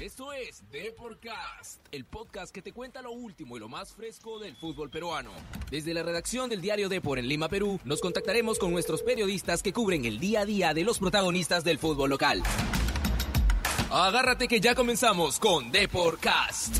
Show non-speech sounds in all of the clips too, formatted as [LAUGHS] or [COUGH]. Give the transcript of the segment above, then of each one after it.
Esto es Deporcast, el podcast que te cuenta lo último y lo más fresco del fútbol peruano. Desde la redacción del diario Depor en Lima, Perú, nos contactaremos con nuestros periodistas que cubren el día a día de los protagonistas del fútbol local. Agárrate que ya comenzamos con Deporcast.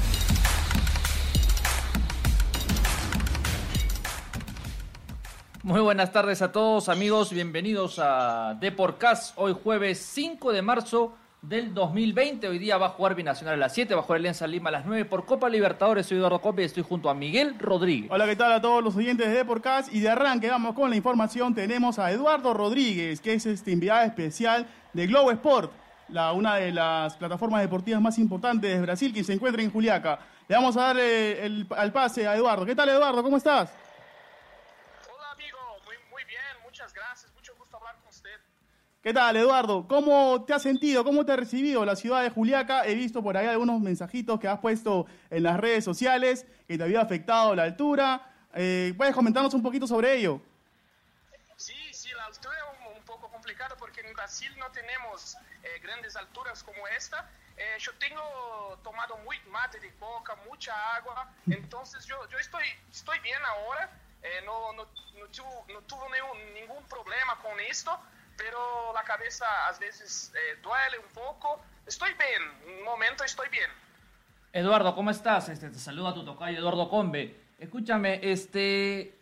Muy buenas tardes a todos amigos, bienvenidos a Deporcast, hoy jueves 5 de marzo del 2020. Hoy día va a jugar Binacional a las 7, va a jugar Alianza Lima a las 9 por Copa Libertadores. Soy Eduardo Cope y estoy junto a Miguel Rodríguez. Hola, ¿qué tal a todos los oyentes de Deporcast? Y de arranque vamos con la información. Tenemos a Eduardo Rodríguez, que es este enviado especial de Globo Sport, una de las plataformas deportivas más importantes de Brasil, que se encuentra en Juliaca. Le vamos a dar el, al pase a Eduardo. ¿Qué tal, Eduardo? ¿Cómo estás? Hola, amigo. Muy, muy bien. Muchas gracias. Mucho gusto hablar con usted. ¿Qué tal, Eduardo? ¿Cómo te has sentido? ¿Cómo te ha recibido la ciudad de Juliaca? He visto por ahí algunos mensajitos que has puesto en las redes sociales que te había afectado la altura. Eh, ¿Puedes comentarnos un poquito sobre ello? Sí, sí, la altura es un, poco complicada porque en Brasil no tenemos eh, grandes alturas como esta. Eh, yo tengo tomado muy mate de coca, mucha agua, entonces yo, yo estoy, estoy bien ahora. Eh, no, no, no, tu- no tuve ningún, ningún problema con esto, pero la cabeza a veces eh, duele un poco. Estoy bien, un momento estoy bien. Eduardo, ¿cómo estás? Este, te saluda tu tocayo Eduardo Combe. Escúchame, este,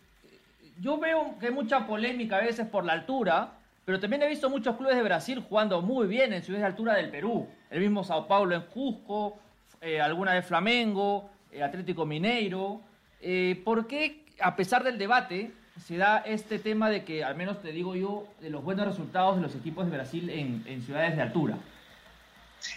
yo veo que hay mucha polémica a veces por la altura, pero también he visto muchos clubes de Brasil jugando muy bien en ciudades de altura del Perú. El mismo Sao Paulo en Cusco, eh, alguna vez Flamengo, eh, Atlético Mineiro. Eh, ¿Por qué, a pesar del debate, se da este tema de que, al menos te digo yo, de los buenos resultados de los equipos de Brasil en, en ciudades de altura?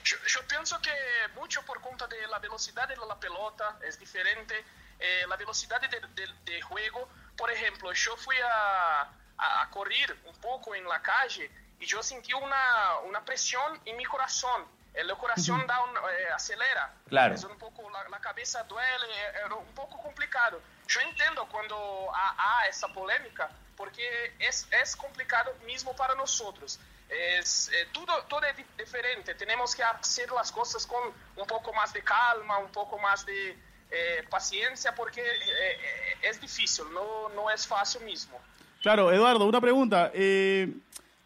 Yo, yo pienso que mucho por cuenta de la velocidad de la pelota es diferente, eh, la velocidad de, de- de juego. Por ejemplo, yo fui a, a, a correr un poco en la calle y yo sentí una, una presión en mi corazón. El corazón da un, eh, acelera. Claro. Es un poco, la, la cabeza duele, eh, era un poco complicado. Yo entiendo cuando há, há esa polémica, porque es, es complicado mismo para nosotros. Es, eh, todo, todo es di- diferente, tenemos que hacer las cosas con un poco más de calma, un poco más de eh, paciencia, porque eh, eh, es difícil, no, no es fácil mismo. Claro, Eduardo, una pregunta. Eh,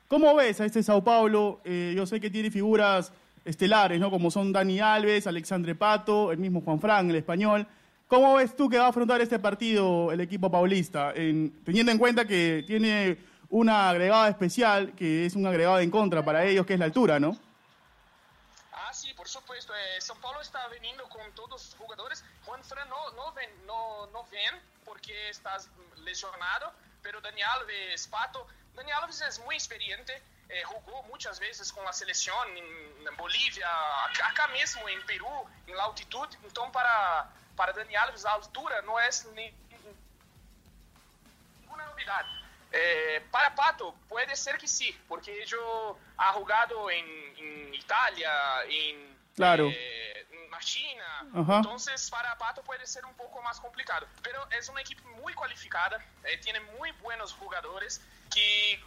¿Cómo ves a este Sao Paulo? Eh, yo sé que tiene figuras estelares, ¿no? Como son Dani Alves, Alexandre Pato, el mismo Juan Fran, el español. ¿Cómo ves tú que va a afrontar este partido el equipo paulista? En- teniendo en cuenta que tiene una agregada especial, que es un agregado en contra para ellos, que es la altura, ¿no? Ah, sí, por supuesto. Eh, São Paulo está veniendo con todos los jugadores. Juan Fran no, no, ven, no, no ven porque está lesionado, pero Dani Alves, Pato. Dani Alves es muy experiente, eh, jugó muchas veces con la selección en, en Bolivia, acá mismo en Perú, en la altitud. Entonces, para, para Dani Alves, la altura no es ni, ninguna novedad. Eh, para Pato, puede ser que sí, porque yo ha jugado en, en Italia, en, Claro. eh, en China. Ajá. Entonces, para Pato puede ser un poco más complicado. Pero es una equipo muy cualificada, eh, tiene muy buenos jugadores que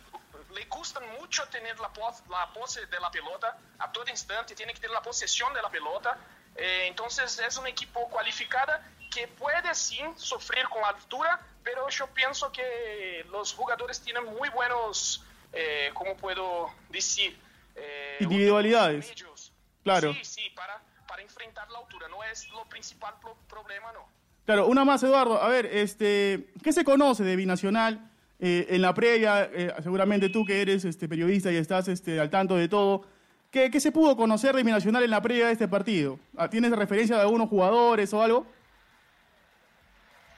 le gustan mucho tener la, pos- la pose de la pelota a todo instante, tiene que tener la posesión de la pelota. Eh, entonces, es un equipo cualificada que puede sí sufrir con la altura, pero yo pienso que los jugadores tienen muy buenos, eh, ¿cómo puedo decir? Eh, Individualidades. Claro. Sí, sí, para, para enfrentar la altura. No es lo principal pro- problema, no. Claro, una más, Eduardo. A ver, este, ¿qué se conoce de Binacional eh, en la previa? eh, seguramente tú que eres este, periodista y estás este, al tanto de todo. ¿Qué, qué se pudo conocer de Binacional en la previa de este partido? Ah, ¿Tienes referencia de algunos jugadores o algo?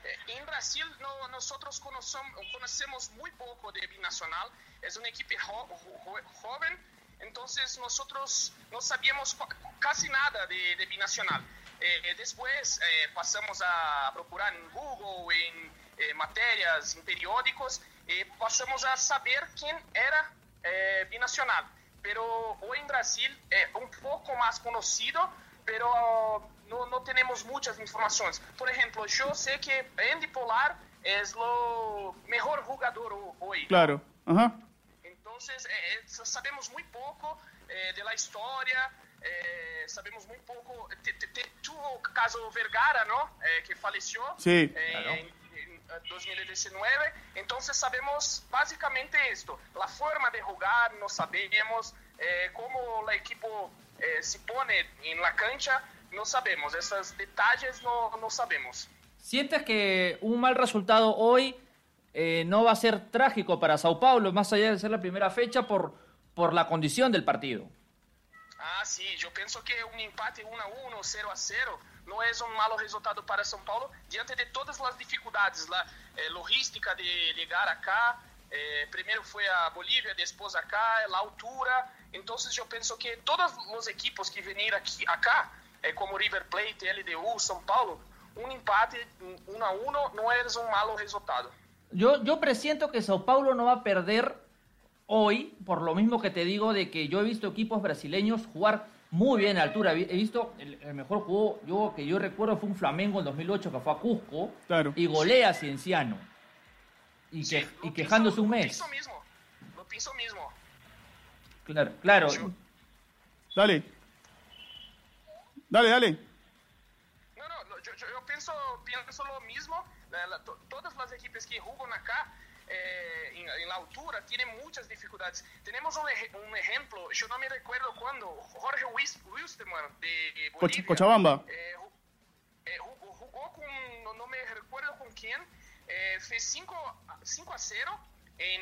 Eh, En Brasil no- nosotros conocemos, conocemos muy poco de Binacional, es un equipo jo- jo- joven, entonces nosotros no sabíamos casi nada de, de Binacional. Eh, después eh, pasamos a procurar en Google, en eh, materias, en periódicos, y pasamos a saber quién era eh, Binacional. Pero hoy en Brasil es un poco más conocido, pero no, no tenemos muchas informaciones. Por ejemplo, yo sé que Andy Polar es lo mejor jugador ho- hoy. Claro. Ajá. Entonces, Entonces, eh, eh, sabemos muy poco eh, de la historia, eh, sabemos muy poco. Te- te- te- tuvo caso Vergara, ¿no? Eh, que falleció Sí. eh, Claro. En, en, eh, 2019. Entonces, sabemos básicamente esto: la forma de jugar, no sabemos eh, cómo el equipo eh, se pone en la cancha, no sabemos. Esos detalles no, no sabemos. ¿Sientes que un mal resultado hoy eh, no va a ser trágico para Sao Paulo, más allá de ser la primera fecha, por, por la condición del partido? Ah, sí, yo pienso que un empate 1 a 1, 0 a 0, no es un malo resultado para São Paulo diante de todas las dificultades, la eh, logística de llegar acá. eh, primero fue a Bolivia, después acá, la altura. Entonces yo pienso que todos los equipos que venir aquí, acá, eh, como River Plate, LDU, São Paulo, un empate 1 a 1 no es un malo resultado. Yo, yo presiento que Sao Paulo no va a perder hoy, por lo mismo que te digo de que yo he visto equipos brasileños jugar muy bien a altura. He visto el, el mejor juego yo, que yo recuerdo fue un Flamengo en 2008 que fue a Cusco Claro. y golea a Cienciano. Y, Sí, que, lo y quejándose pienso- un Lo mes. pienso mismo, lo pienso mismo. Claro, claro. Yo- Dale. Dale, dale. No, no, lo- yo, yo, yo pienso, pienso lo mismo. La- la- to- todas las equipes que juegan acá eh, en, en la altura tienen muchas dificultades. Tenemos un, un ejemplo, yo no me recuerdo cuándo, Jorge Wilstermann de Bolivia. Cochabamba. eh, eh, jugó, con, no, no me recuerdo con quién, eh, fue 5 a 0 en,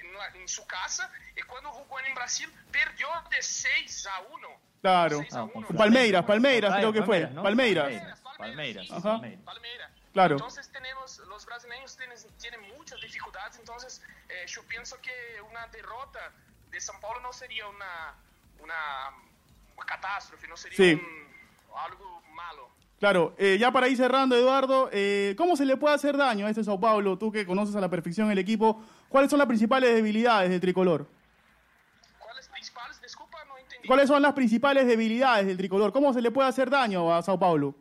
en, la- en su casa y cuando jugó en Brasil perdió de 6 a 1. Claro. 6 a Ah, 1. con Palmeiras, Palmeiras, Ah, creo que fue. ¿no? Palmeiras. Palmeiras, Palmeiras, sí, Ajá. Palmeiras. Claro. Entonces tenemos, los brasileños tienen, tienen muchas dificultades, entonces eh, yo pienso que una derrota de São Paulo no sería una, una, una catástrofe, no sería Sí. un- algo malo. Claro, eh, ya para ir cerrando, Eduardo, eh, ¿cómo se le puede hacer daño a este Sao Paulo? Tú que conoces a la perfección el equipo, ¿cuáles son las principales debilidades del tricolor? ¿Cuáles principales? Disculpa, no entendí. ¿Cuáles son las principales debilidades del tricolor? ¿Cómo se le puede hacer daño a Sao Paulo?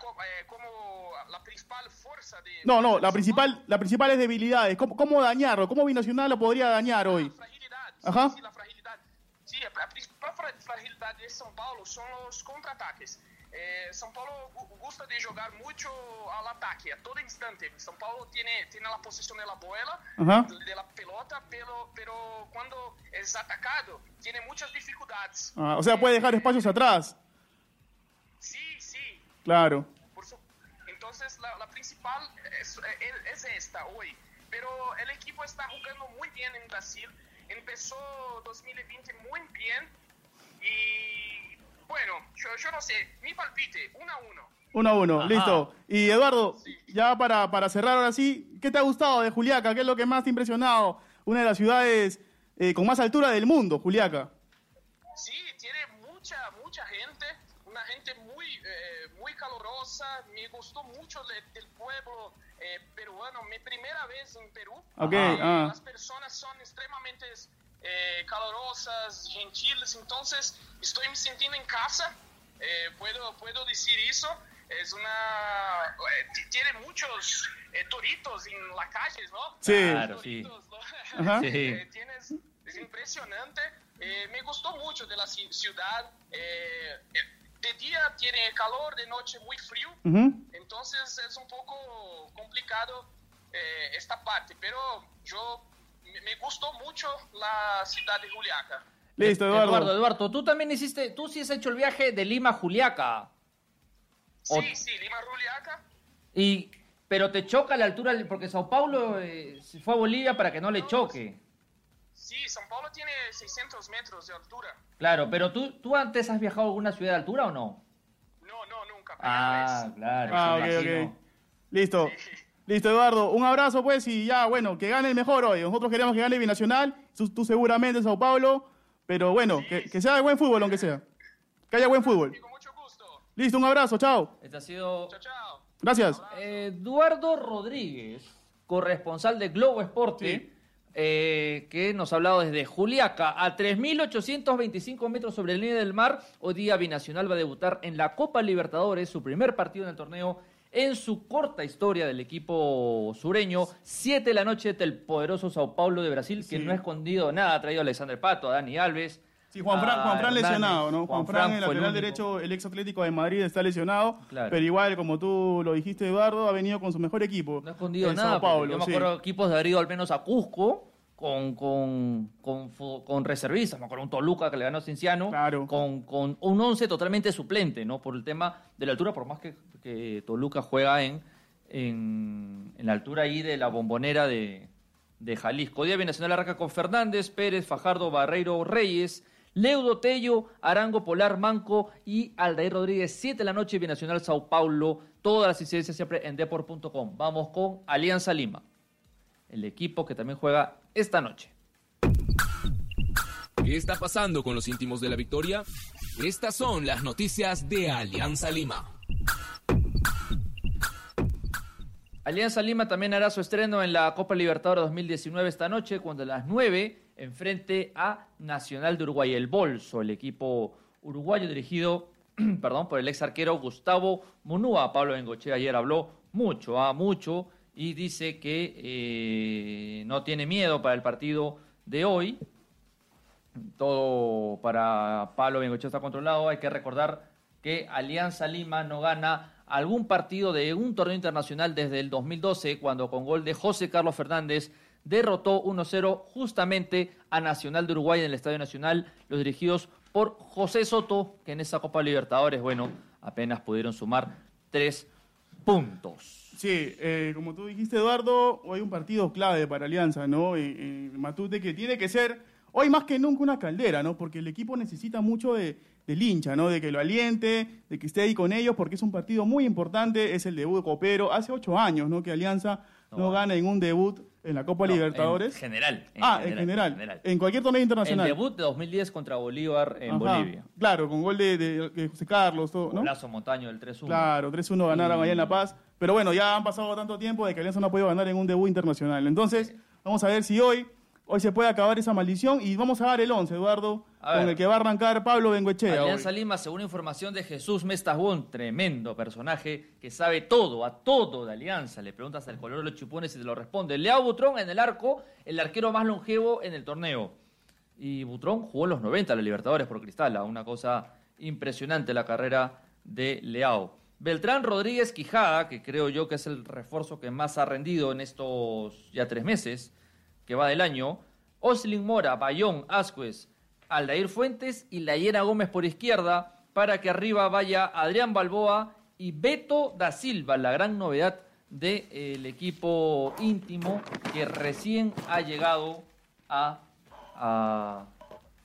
Co- eh, como la principal fuerza de... No, no, la principal, Paulo, las principales debilidades. ¿Cómo, cómo dañarlo? ¿Cómo Binacional lo podría dañar hoy? La fragilidad. Ajá. Sí, la fragilidad. Sí, a principal fra- fragilidad de São Paulo son los contraataques. Eh, São Paulo gu- gusta de jugar mucho al ataque, a todo instante. São Paulo tiene, tiene la posición de la bola, de la pelota, pero, pero cuando es atacado, tiene muchas dificultades. Ah, o sea, puede dejar espacios atrás. Sí, sí, Claro. Entonces, la, la principal es, es- es esta hoy. Pero el equipo está jugando muy bien en Brasil. Empezó 2020 muy bien. Y bueno, yo, yo no sé, mi palpite, 1 a 1. Uno a uno, Ajá. listo. Y Eduardo, Sí. ya para, para cerrar ahora sí, ¿qué te ha gustado de Juliaca? ¿Qué es lo que más te ha impresionado? Una de las ciudades eh, con más altura del mundo, Juliaca. Sí, Me gustó mucho de- del pueblo eh, peruano. Mi primera vez en Perú. Ok, Eh, ah. Las personas son extremadamente eh, calorosas, gentiles. Entonces, estoy me sintiendo en casa. Eh, puedo, puedo decir eso. Es una. eh, tiene muchos eh, toritos en la calle, ¿no? Sí. Claro, sí. Toritos, ¿no? [LAUGHS] Ajá. Sí. Eh, tienes, es impresionante. Eh, me gustó mucho de la ci- ciudad. De día tiene calor, de noche muy frío. Ujú. Entonces es un poco complicado eh, esta parte. Pero yo me, me gustó mucho la ciudad de Juliaca. Listo, Eduardo. Eduardo, Eduardo, tú también hiciste, tú sí has hecho el viaje de Lima a Juliaca. Sí, Ot- sí, Lima Juliaca. Y, pero te choca la altura, porque Sao Paulo eh, se fue a Bolivia para que no le choque. Sí, São Paulo tiene 600 metros de altura. Claro, pero tú, ¿tú antes has viajado a alguna ciudad de altura o no? No, no, nunca. Ah, claro. Ah, ok, ok. Listo. Listo, Eduardo. Un abrazo, pues, y ya, bueno, que gane el mejor hoy. Nosotros queremos que gane Binacional, tú, tú seguramente Sao Paulo, pero bueno, que, que sea de buen fútbol, aunque sea. Que haya buen fútbol. Con mucho gusto. Listo, un abrazo, chao. Este ha sido Chao, chao. Gracias. Eduardo Rodríguez, corresponsal de Globo Esporte, Sí. Eh, que nos ha hablado desde Juliaca, a 3.825 metros sobre el nivel del mar. Hoy día Binacional va a debutar en la Copa Libertadores, su primer partido en el torneo en su corta historia del equipo sureño. Siete de la noche del poderoso Sao Paulo de Brasil, que Sí. no ha escondido nada. Ha traído a Alexander Pato, a Dani Alves. Sí, Juan Fran, Juan lesionado, ¿no? Juan, Fran, el lateral derecho, el ex Atlético de Madrid, está lesionado. Claro. Pero igual, como tú lo dijiste, Eduardo, ha venido con su mejor equipo. No ha escondido nada. Sao Paulo, yo me sí. acuerdo equipos de haber ido al menos a Cusco con, con, con, reservistas. Me acuerdo un Toluca que le ganó a Cinciano. Claro. Con, con un once totalmente suplente, ¿no? Por el tema de la altura, por más que, que Toluca juega en, en, en la altura ahí de la bombonera de, de Jalisco. Día Binacional arranca con Fernández, Pérez, Fajardo, Barreiro, Reyes. Leudo Tello, Arango Polar, Manco y Aldair Rodríguez, 7 de la noche, Binacional Sao Paulo. Todas las incidencias siempre en deport.com. Vamos con Alianza Lima, el equipo que también juega esta noche. ¿Qué está pasando con los íntimos de la victoria? Estas son las noticias de Alianza Lima. Alianza Lima también hará su estreno en la Copa Libertadores 2019 esta noche, cuando a las 9 enfrente a Nacional de Uruguay, el Bolso, el equipo uruguayo dirigido [CLEARS THROAT] perdón, por el ex arquero Gustavo Munúa. Pablo Bengochea ayer habló mucho, ah, mucho, y dice que eh, no tiene miedo para el partido de hoy. Todo para Pablo Bengochea está controlado. Hay que recordar que Alianza Lima no gana algún partido de un torneo internacional desde el 2012, cuando con gol de José Carlos Fernández derrotó 1-0 justamente a Nacional de Uruguay en el Estadio Nacional, los dirigidos por José Soto, que en esa Copa Libertadores, bueno, apenas pudieron sumar tres puntos. Sí, eh, como tú dijiste, Eduardo, hoy un partido clave para Alianza, ¿no? Eh, eh, Matute que tiene que ser hoy más que nunca una caldera, ¿no? Porque el equipo necesita mucho de, del hincha, ¿no? De que lo aliente, de que esté ahí con ellos, porque es un partido muy importante, es el debut de Copero. Hace ocho años, ¿no? Que Alianza no, No. gana en un debut en la Copa No, Libertadores. En general. ah, en general, En cualquier torneo El internacional. debut de 2010 contra Bolívar en Ajá, Bolivia. Claro, con gol de, de- de José Carlos, todo, ¿no? Golazo Montaño del 3-1. Claro, 3-1 ganaron allá en La Paz. Pero bueno, ya han pasado tanto tiempo de que Alianza no ha podido ganar en un debut internacional. Entonces, vamos a ver si hoy, hoy se puede acabar esa maldición y vamos a dar el 11, Eduardo, A con ver. el que va a arrancar Pablo Bengoechea. Alianza hoy. Lima, según información de Jesús Mestajón, tremendo personaje que sabe todo, a todo de Alianza. Le preguntas al color de los chupones y te lo responde. Leao Butrón en el arco, el arquero más longevo en el torneo. Y Butrón jugó en los 90 a la Libertadores por Cristal, a una cosa impresionante la carrera de Leao. Beltrán Rodríguez Quijada, que creo yo que es el refuerzo que más ha rendido en estos ya tres meses que va del año. Oslin Mora, Bayón, Ascuez, Aldair Fuentes y Layera Gómez por izquierda para que arriba vaya Adrián Balboa y Beto da Silva, la gran novedad del equipo íntimo que recién ha llegado a, a-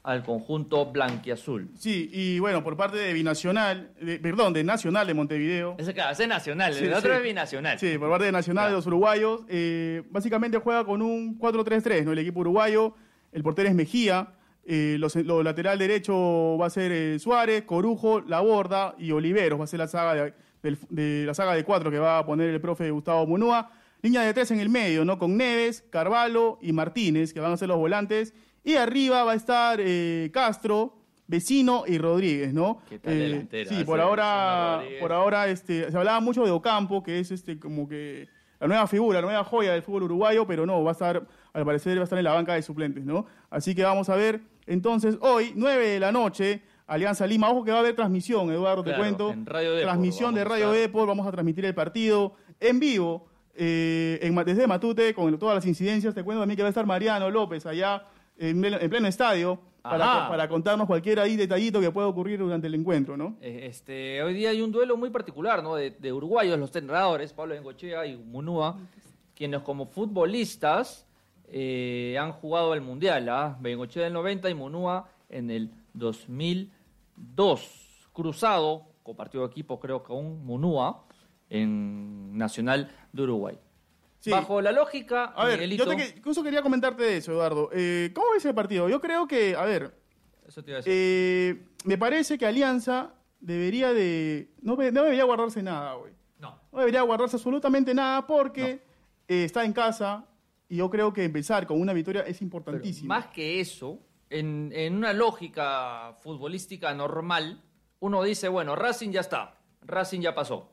al conjunto blanquiazul. Sí, y bueno, por parte de Binacional, de- perdón, de Nacional de Montevideo. Ese, claro, es nacional, Sí, el otro sí. es binacional. Sí, por parte de Nacional de los uruguayos. eh, básicamente juega con un 4-3-3, ¿no? El equipo uruguayo, el portero es Mejía, eh, los, lo lateral derecho va a ser eh, Suárez, Corujo, Laborda y Oliveros. Va a ser la saga de la saga de cuatro que va a poner el profe Gustavo Munúa. Línea de tres en el medio, ¿no? Con Neves, Carvalho y Martínez, que van a ser los volantes. Y arriba va a estar eh, Castro, Vecino y Rodríguez, ¿no? ¿Qué tal Eh, delantera sí, por ahora, por ahora este, se hablaba mucho de Ocampo, que es este como que la nueva figura, la nueva joya del fútbol uruguayo, pero no, va a estar, al parecer va a estar en la banca de suplentes, ¿no? Así que vamos a ver, entonces, hoy, 9 de la noche, Alianza Lima, ojo que va a haber transmisión, Eduardo, Claro, te cuento. en Radio Depor transmisión de Radio. Depor, vamos a transmitir el partido en vivo, eh, en, desde Matute, con todas las incidencias. Te cuento también que va a estar Mariano López allá en, pleno- en pleno estadio para, contarnos cualquier ahí detallito que pueda ocurrir durante el encuentro, ¿no? Eh, Este, hoy día hay un duelo muy particular, ¿no? De, de uruguayos, los entrenadores, Pablo Bengochea y Munúa, quienes como futbolistas eh, han jugado el Mundial, ¿ah? Bengochea del 90 y Munúa en el 2002. Cruzado, compartió equipo creo con Munúa en Nacional de Uruguay. Sí. Bajo la lógica, A ver, Miguelito, yo te incluso quería comentarte de eso, Eduardo. Eh, ¿Cómo ves el partido? Yo creo que, a ver, eso te iba a decir. eh, me parece que Alianza debería de... No, debería guardarse nada, güey. no. No debería guardarse absolutamente nada porque eh, está en casa y yo creo que empezar con una victoria es Pero importantísimo. más que eso, en, en una lógica futbolística normal, uno dice, bueno, Racing ya está, Racing ya pasó.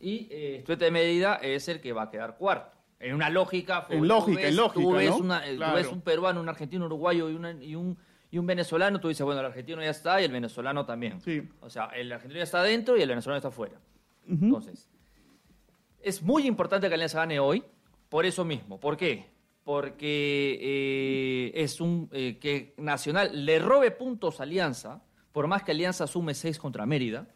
Y eh, Estudiantes de Mérida es el que va a quedar cuarto. En una lógica. En lógica, ves- en lógica, Tú ves, ¿no? una- eh, tú Claro. ves un peruano, un argentino, un uruguayo y, una- y un, y un venezolano, tú dices, bueno, el argentino ya está y el venezolano también. Sí. O sea, el argentino ya está dentro y el venezolano está afuera. Entonces, es muy importante que Alianza gane hoy por eso mismo. ¿Por qué? Porque eh, es un eh, que Nacional le robe puntos a Alianza, por más que Alianza sume 6 contra Mérida,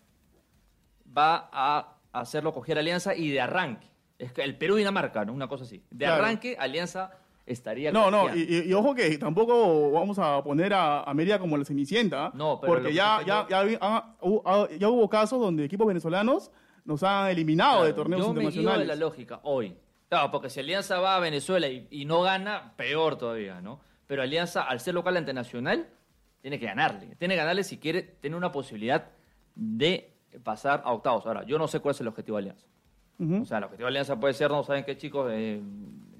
va a hacerlo coger Alianza y de arranque. Es que el Perú-Dinamarca, ¿no? Una cosa así. De Claro. arranque, Alianza estaría No, no, y, y- y ojo que tampoco vamos a poner a, a Mérida como la cenicienta. No, pero porque que ya, ya, ya, ah, ah, ya hubo casos donde equipos venezolanos nos han eliminado de torneos yo me guío internacionales. de la lógica hoy. Claro, porque si Alianza va a Venezuela y, y no gana, peor todavía, ¿no? Pero Alianza, al ser local ante Nacional, tiene que ganarle. Tiene que ganarle si quiere tener una posibilidad de pasar a octavos. Ahora, yo no sé cuál es el objetivo de Alianza. O sea, el objetivo de Alianza puede ser, no saben qué chicos, eh,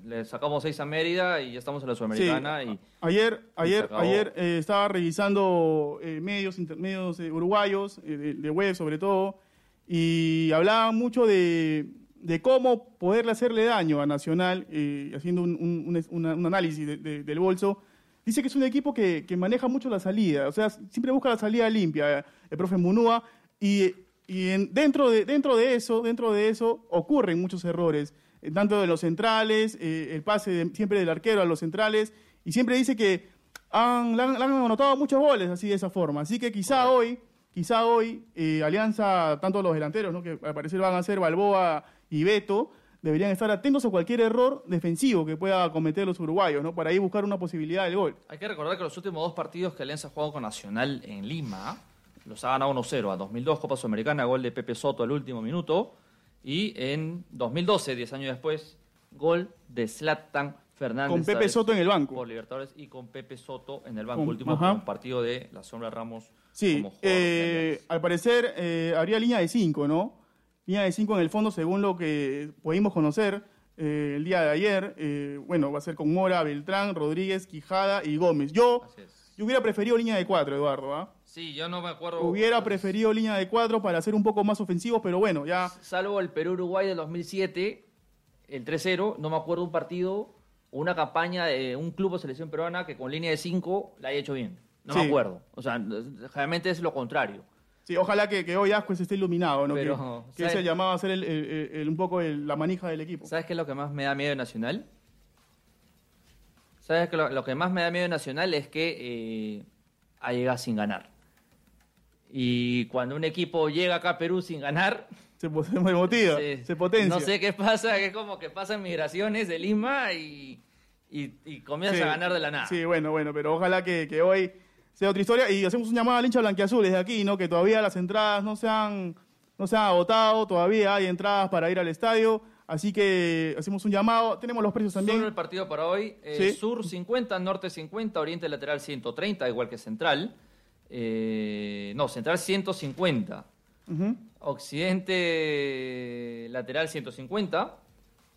le sacamos seis a Mérida y ya estamos en la Sudamericana. y, Ayer, ayer, ayer eh, estaba revisando eh, medios, eh, uruguayos, de, de web sobre todo, y hablaban mucho de, de cómo poderle hacerle daño a Nacional, haciendo un, un- un- una- un análisis de- de- del bolso. Dice que es un equipo que, que maneja mucho la salida, o sea, siempre busca la salida limpia, el profe Munúa, y, y en- dentro, de, dentro, de eso, dentro de eso ocurren muchos errores, eh, tanto de los centrales, eh, el pase de- siempre del arquero a los centrales, y siempre dice que han, le han, le han anotado muchos goles así de esa forma. Así que quizá hoy, quizá hoy, eh, Alianza, tanto los delanteros, ¿no? que al parecer van a ser Balboa y Beto, deberían estar atentos a cualquier error defensivo que pueda cometer los uruguayos, ¿no? Para ahí buscar una posibilidad del gol. Hay que recordar que los últimos dos partidos que Alianza ha jugado con Nacional en Lima, los ha ganado 1-0. A 2002 Copa Sudamericana, gol de Pepe Soto al último minuto. Y en 2012, 10 años después, gol de Zlatan Fernández. Con Pepe Soto en el banco. Por Libertadores y con Pepe Soto en el banco. Con- último partido de la Sombra Ramos Sí, como eh, al parecer eh, habría línea de 5, ¿no? Línea de 5 en el fondo, según lo que pudimos conocer eh, el día de ayer. eh, bueno, va a ser con Mora, Beltrán, Rodríguez, Quijada y Gómez. Yo, yo hubiera preferido línea de 4, Eduardo. ¿ah? Sí, yo no me acuerdo. Hubiera preferido línea de 4 para ser un poco más ofensivos, pero bueno, ya. Salvo el Perú-Uruguay del 2007, el 3-0, no me acuerdo un partido o una campaña de un club o selección peruana que con línea de 5 la haya hecho bien. No me acuerdo. O sea, realmente es lo contrario. Sí, ojalá que, que hoy Ascuez esté iluminado, ¿no? Pero, que que ese llamado a ser el, el- el- el- un poco el- la manija del equipo. ¿Sabes qué es lo que más me da miedo de Nacional? ¿Sabes que lo, lo que más me da miedo de Nacional es que eh, ha llegado sin ganar? Y cuando un equipo llega acá a Perú sin ganar, Se, [LAUGHS] se motiva, se- se potencia. No sé qué pasa, que es como que pasan migraciones de Lima y, y, y comienzas Sí, a ganar de la nada. Sí, bueno, bueno, pero ojalá que, que hoy sea otra historia. Y hacemos un llamado al hincha blanquiazul desde aquí, ¿no? Que todavía las entradas no se han, no se han agotado, todavía hay entradas para ir al estadio. Así que hacemos un llamado. Tenemos los precios también. Solo el partido para hoy. eh, Sí. Sur 50, Norte 50, Oriente Lateral 130, igual que Central. Eh, no, Central 150. Ujú. Occidente Lateral 150.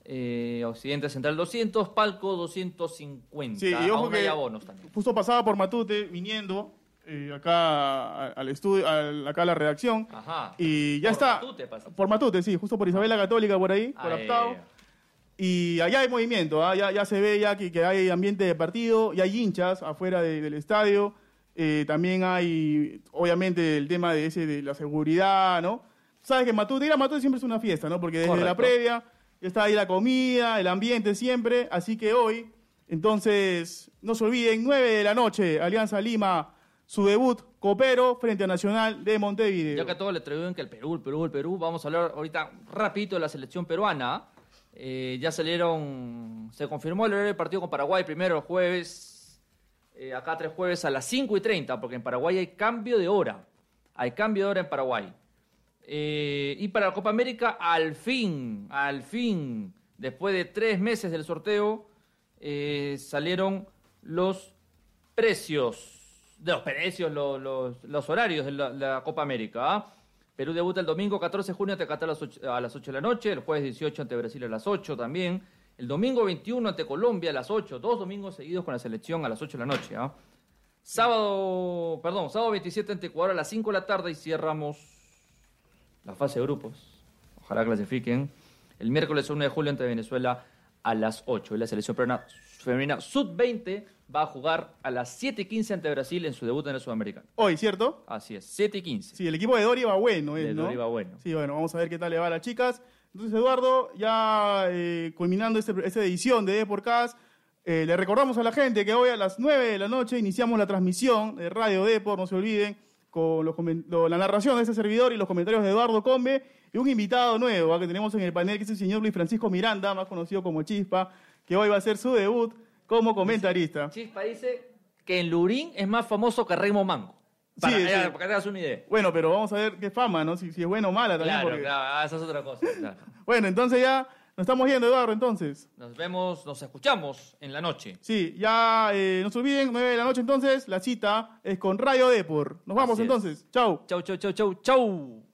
eh, Occidente Central 200, Palco 250. Sí, y ojo que justo pasaba por Matute viniendo eh, acá a- al estudio, al- acá a la redacción. Ajá. Y ya Por está. Matute pasa. Por Matute, sí, justo por Isabel la Católica por ahí, por Aptao. Y allá hay movimiento, ¿ah? ya, ya se ve ya que, que hay ambiente de partido, y hay hinchas afuera de- del estadio. Eh, también hay, obviamente, el tema de ese de la seguridad, ¿no? Sabes que Matute, ir a Matute siempre es una fiesta, ¿no? Porque desde la previa está ahí la comida, el ambiente siempre. Así que hoy, entonces, no se olviden, 9 de la noche, Alianza Lima, su debut copero frente a Nacional de Montevideo. Ya que a todos le atribuyen que el Perú, el Perú, el Perú, vamos a hablar ahorita rapidito de la selección peruana. Eh, ya salieron, se confirmó el horario del partido con Paraguay primero el jueves, eh, acá tres jueves a las 5 y 30, porque en Paraguay hay cambio de hora. Hay cambio de hora en Paraguay. Eh, y para la Copa América, al fin, al fin, después de tres meses del sorteo, eh, salieron los precios, de los precios, lo- los, los horarios de la, la Copa América. ¿ah? Perú debuta el domingo 14 de junio ante Qatar a las, 8, a las 8 de la noche, el jueves 18 ante Brasil a las 8 también, el domingo 21 ante Colombia a las 8, dos domingos seguidos con la selección a las 8 de la noche. ¿ah? Sábado, perdón, sábado 27 ante Ecuador a las 5 de la tarde y cerramos la fase de grupos. Ojalá clasifiquen. El miércoles 1 de julio ante Venezuela a las 8. Y la selección peruana femenina sub-20 va a jugar a las 7 y 15 ante Brasil en su debut en el Sudamericano. Hoy, ¿cierto? Así es, 7 y 15. Sí, el equipo de Dori va bueno, De ¿no? Dori va bueno. Sí, bueno, vamos a ver qué tal le va a las chicas. Entonces, Eduardo, ya eh, culminando este- esta edición de Deporcast, eh, le recordamos a la gente que hoy a las 9 de la noche iniciamos la transmisión de Radio Depor, no se olviden, con los lo- la narración de este servidor y los comentarios de Eduardo Combe y un invitado nuevo ¿ah? que tenemos en el panel, que es el señor Luis Francisco Miranda, más conocido como Chispa, que hoy va a hacer su debut como comentarista. Chispa dice que en Lurín es más famoso que Mango. Para, Sí, para que te hagas una idea. Bueno, pero vamos a ver qué fama, ¿no? Si, si es buena o mala también. Claro, porque- claro, ah, esa es otra cosa. [LAUGHS] claro. Bueno, entonces ya nos estamos yendo, Eduardo, entonces. Nos vemos, nos escuchamos en la noche. Sí, ya eh, no se olviden, 9 de la noche entonces, la cita es con Radio Depor. Nos vamos entonces. Chau. Chau, chau, chau, chau, chau.